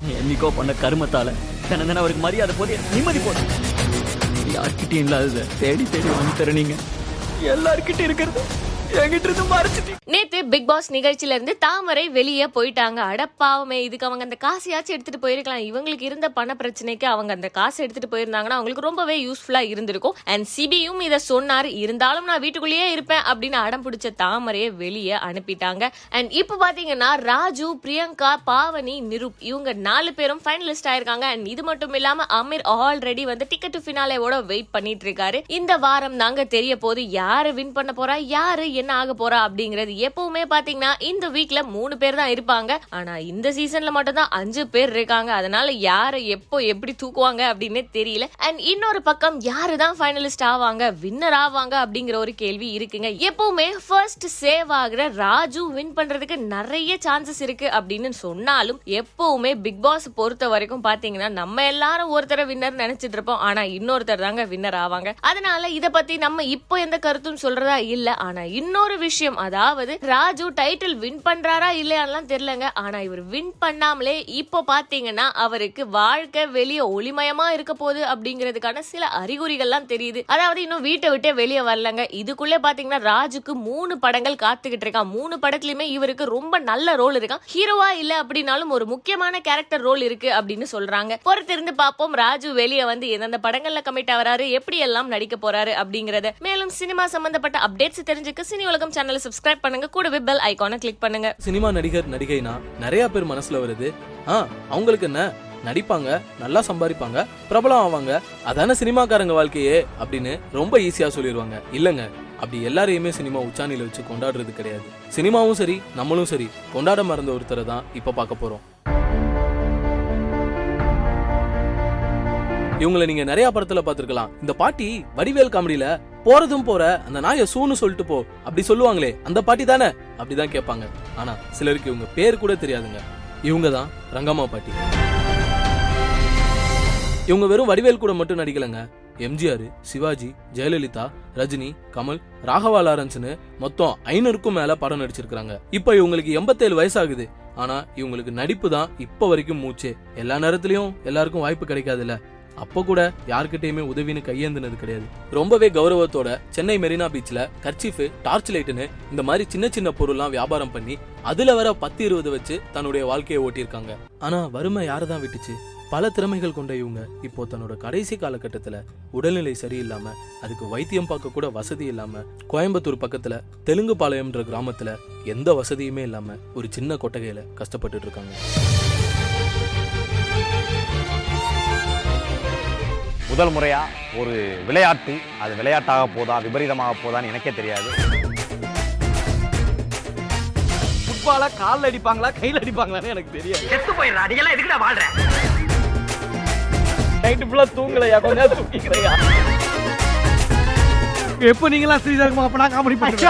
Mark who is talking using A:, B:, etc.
A: என்னைக்கோ பண்ண கருமத்தால தினம் அவருக்கு மரியாதை போது நிம்மதி போதும் யார்கிட்டயும் இல்லாதத தேடி தேடி வந்து தர நீங்க. எல்லார்கிட்டயும் இருக்கிறது.
B: நேத்து பிக் பாஸ் நிகழ்ச்சியில இருந்து தாமரை வெளியே போயிட்டாங்க. அடப்பாவமே இதுக்கு அவங்க அந்த காசையாச்சும் எடுத்துட்டு போயிருக்கலாம். இவங்களுக்கு இருந்த பண பிரச்சனைக்கு அவங்க அந்த காசை எடுத்துட்டு போயிருந்தாங்கன்னா அவங்களுக்கு ரொம்பவே யூஸ்ஃபுல்லா இருந்திருக்கும். அண்ட் சிபியும் இதை சொன்னார் இருந்தாலும் நான் வீட்டுக்குள்ளேயே இருப்பேன் அப்படின்னு அடம் பிடிச்ச தாமரையை வெளியே அனுப்பிட்டாங்க. அண்ட் இப்போ பாத்தீங்கன்னா ராஜு பிரியங்கா பாவனி நிருப் இவங்க நாலு பேரும் ஃபைனலிஸ்ட் ஆயிருக்காங்க. அண்ட் இது மட்டும் இல்லாம அமீர் ஆல்ரெடி வந்து டிக்கெட் ஃபினாலேவோட வெயிட் பண்ணிட்டு இருக்காரு. இந்த வாரம் தாங்க தெரிய போது யாரு வின் பண்ண போறா யாரு என்ன ஆக போறா அப்படிங்கிறது எப்பவுமே பாத்தீங்கன்னா இந்த வீக்ல மூணு பேர் தான் இருப்பாங்க. ஆனா இந்த சீசன்ல மட்டும் தான் அஞ்சு பேர் இருக்காங்க. அதனால யாரை எப்போ எப்படி தூக்குவாங்க அப்படின்னே தெரியல. அண்ட் இன்னொரு பக்கம் யாரு தான் ஃபைனலிஸ்ட் ஆவாங்க வின்னர் ஆவாங்க அப்படிங்கிற ஒரு கேள்வி இருக்குங்க. எப்பவுமே ஃபர்ஸ்ட் சேவ் ஆகுற ராஜு வின் பண்றதுக்கு நிறைய சான்சஸ் இருக்கு அப்படின்னு சொன்னாலும் எப்பவுமே பிக் பாஸ் பொறுத்த வரைக்கும் பாத்தீங்கன்னா நம்ம எல்லாரும் ஒருத்தர வின்னர் நினைச்சிட்டு இருப்போம். ஆனா இன்னொருத்தர் தாங்க வின்னர் ஆவாங்க. அதனால இத பத்தி நம்ம இப்போ எந்த கருத்தும் சொல்றதா இல்ல. ஆனா இன்னொரு விஷயம் அதாவது ராஜு டைட்டில் வின் பண்றாரா இல்லையான்லாம் தெரியலங்க. ஆனா இவர் வின் பண்ணாமலே இப்போ பாத்தீங்கன்னா அவருக்கு வாழ்க்கை வெளியே ஒளிமயமா இருக்க போகுது அப்படிங்கிறதுக்கான சில அறிகுறிகள்லாம் தெரியுது. அதாவது இன்னும் வீட்டை விட்டே வெளியே வரலங்க. இதுக்குள்ளே பாத்தீங்கன்னா ராஜுக்கு மூணு படங்கள் காத்துக்கிட்டு இருக்கான். மூணு படத்துலயுமே இவருக்கு ரொம்ப நல்ல ரோல் இருக்கான். ஹீரோவா இல்ல அப்படின்னாலும் ஒரு முக்கியமான கேரக்டர் ரோல் இருக்கு அப்படின்னு சொல்றாங்க. பொறுத்திருந்து பார்ப்போம் ராஜு வெளியே வந்து எந்தெந்த படங்கள்ல கமிட் ஆவறாரு எப்படி எல்லாம் நடிக்க போறாரு அப்படிங்கறத. மேலும் சினிமா சம்பந்தப்பட்ட அப்டேட்ஸ் தெரிஞ்சுக்க சினி உலகம் சேனலை சப்ஸ்கிரைப் பண்ணுங்க. கூடவே பெல் ஐகானை கிளிக் பண்ணுங்க.
C: சினிமா நடிகர் நடிகைனா நிறைய பேர் மனசுல வருது. ஆ அவங்களுக்கு என்ன? நடிப்பாங்க நல்லா சம்பாதிப்பாங்க பிரபலம் ஆவாங்க. அதான சினிமாக்காரங்க வாழ்க்கையே அப்படின்னு ரொம்ப ஈஸியா சொல்லிடுவாங்க இல்லங்க அப்படி எல்லாரையுமே சினிமா உச்சாணியில வச்சு கொண்டாடுறது கிடையாது. சினிமாவும் சரி நம்மளும் சரி. கொண்டாட மறந்த ஒருத்தரை தான் இப்ப பார்க்க போறோம். இவங்களை நீங்க நிறைய படத்துல பாத்துருக்கலாம் இந்த பாட்டி வடிவேல் காமெடியில போறதும் போற அந்த நாயை சூன்னு சொல்லிட்டு போ. அப்படி சொல்லுவாங்களே அந்த பாட்டி தானே? அப்படிதான் கேட்பாங்க. ஆனா சிலருக்கு இவங்க பேர் கூட தெரியாதுங்க. இவங்க தான் ரங்கம்மா பாட்டி. இவங்க வெறும் வடிவேல் கூட மட்டும் நடிக்கலங்க. எம்ஜிஆர் சிவாஜி ஜெயலலிதா ரஜினி கமல் ராகவா லாரன்ஸ்னு மொத்தம் ஐநூறுக்கும் மேல படம் நடிச்சிருக்காங்க இப்ப இவங்களுக்கு எண்பத்தேழு வயசாகுது. ஆனா இவங்களுக்கு நடிப்பு தான் இப்ப வரைக்கும் மூச்சே. எல்லா நேரத்திலயும் எல்லாருக்கும் வாய்ப்பு கிடைக்காதுல்ல. அப்ப கூட யார்கிட்டயுமே உதவின்னு கையேந்தினது கிடையாது. ரொம்பவே கௌரவத்தோட சென்னை மெரினா பீச்ல கர்ச்சீஃப் டார்ச் லைட்டுன்னு இந்த மாதிரி சின்ன சின்ன பொருள்லாம் வியாபாரம் பண்ணி அதுல வர பத்து இருபது வச்சு தன்னுடைய வாழ்க்கையை ஓட்டியிருக்காங்க. ஆனா வறுமை யாரதான் விட்டுச்சு? பல திறமைகள் கொண்ட இவங்க இப்போ தன்னோட கடைசி காலகட்டத்தில் உடல்நிலை சரியில்லாம அதுக்கு வைத்தியம் பார்க்க கூட வசதி இல்லாம கோயம்புத்தூர் பக்கத்துல தெலுங்கு பாளையம்ன்ற கிராமத்துல எந்த வசதியுமே இல்லாம ஒரு சின்ன கொட்டகையில கஷ்டப்பட்டுட்டு இருக்காங்க.
D: முதல் முறையா ஒரு விளையாட்டு அது விளையாட்டாக போதா விபரீதமாக போதான்னு எனக்கே தெரியாது.
E: ஃபுட்பாலா கால்ல அடிப்பாங்களா கையில அடிப்பாங்களான்னு எனக்கு தெரியாது.
F: செத்து போயிடுறா நீ எல்லாம் எதுக்குடா வாழ்ற?
E: நைட்டு ஃபுல்லா தூங்கலையா? கொஞ்ச நேரம் தூங்கிக்கிறையா? எப்போ நீங்களாம் ஸ்ரீதர்மா அப்ப நான் காமெடி பண்ணுறேன்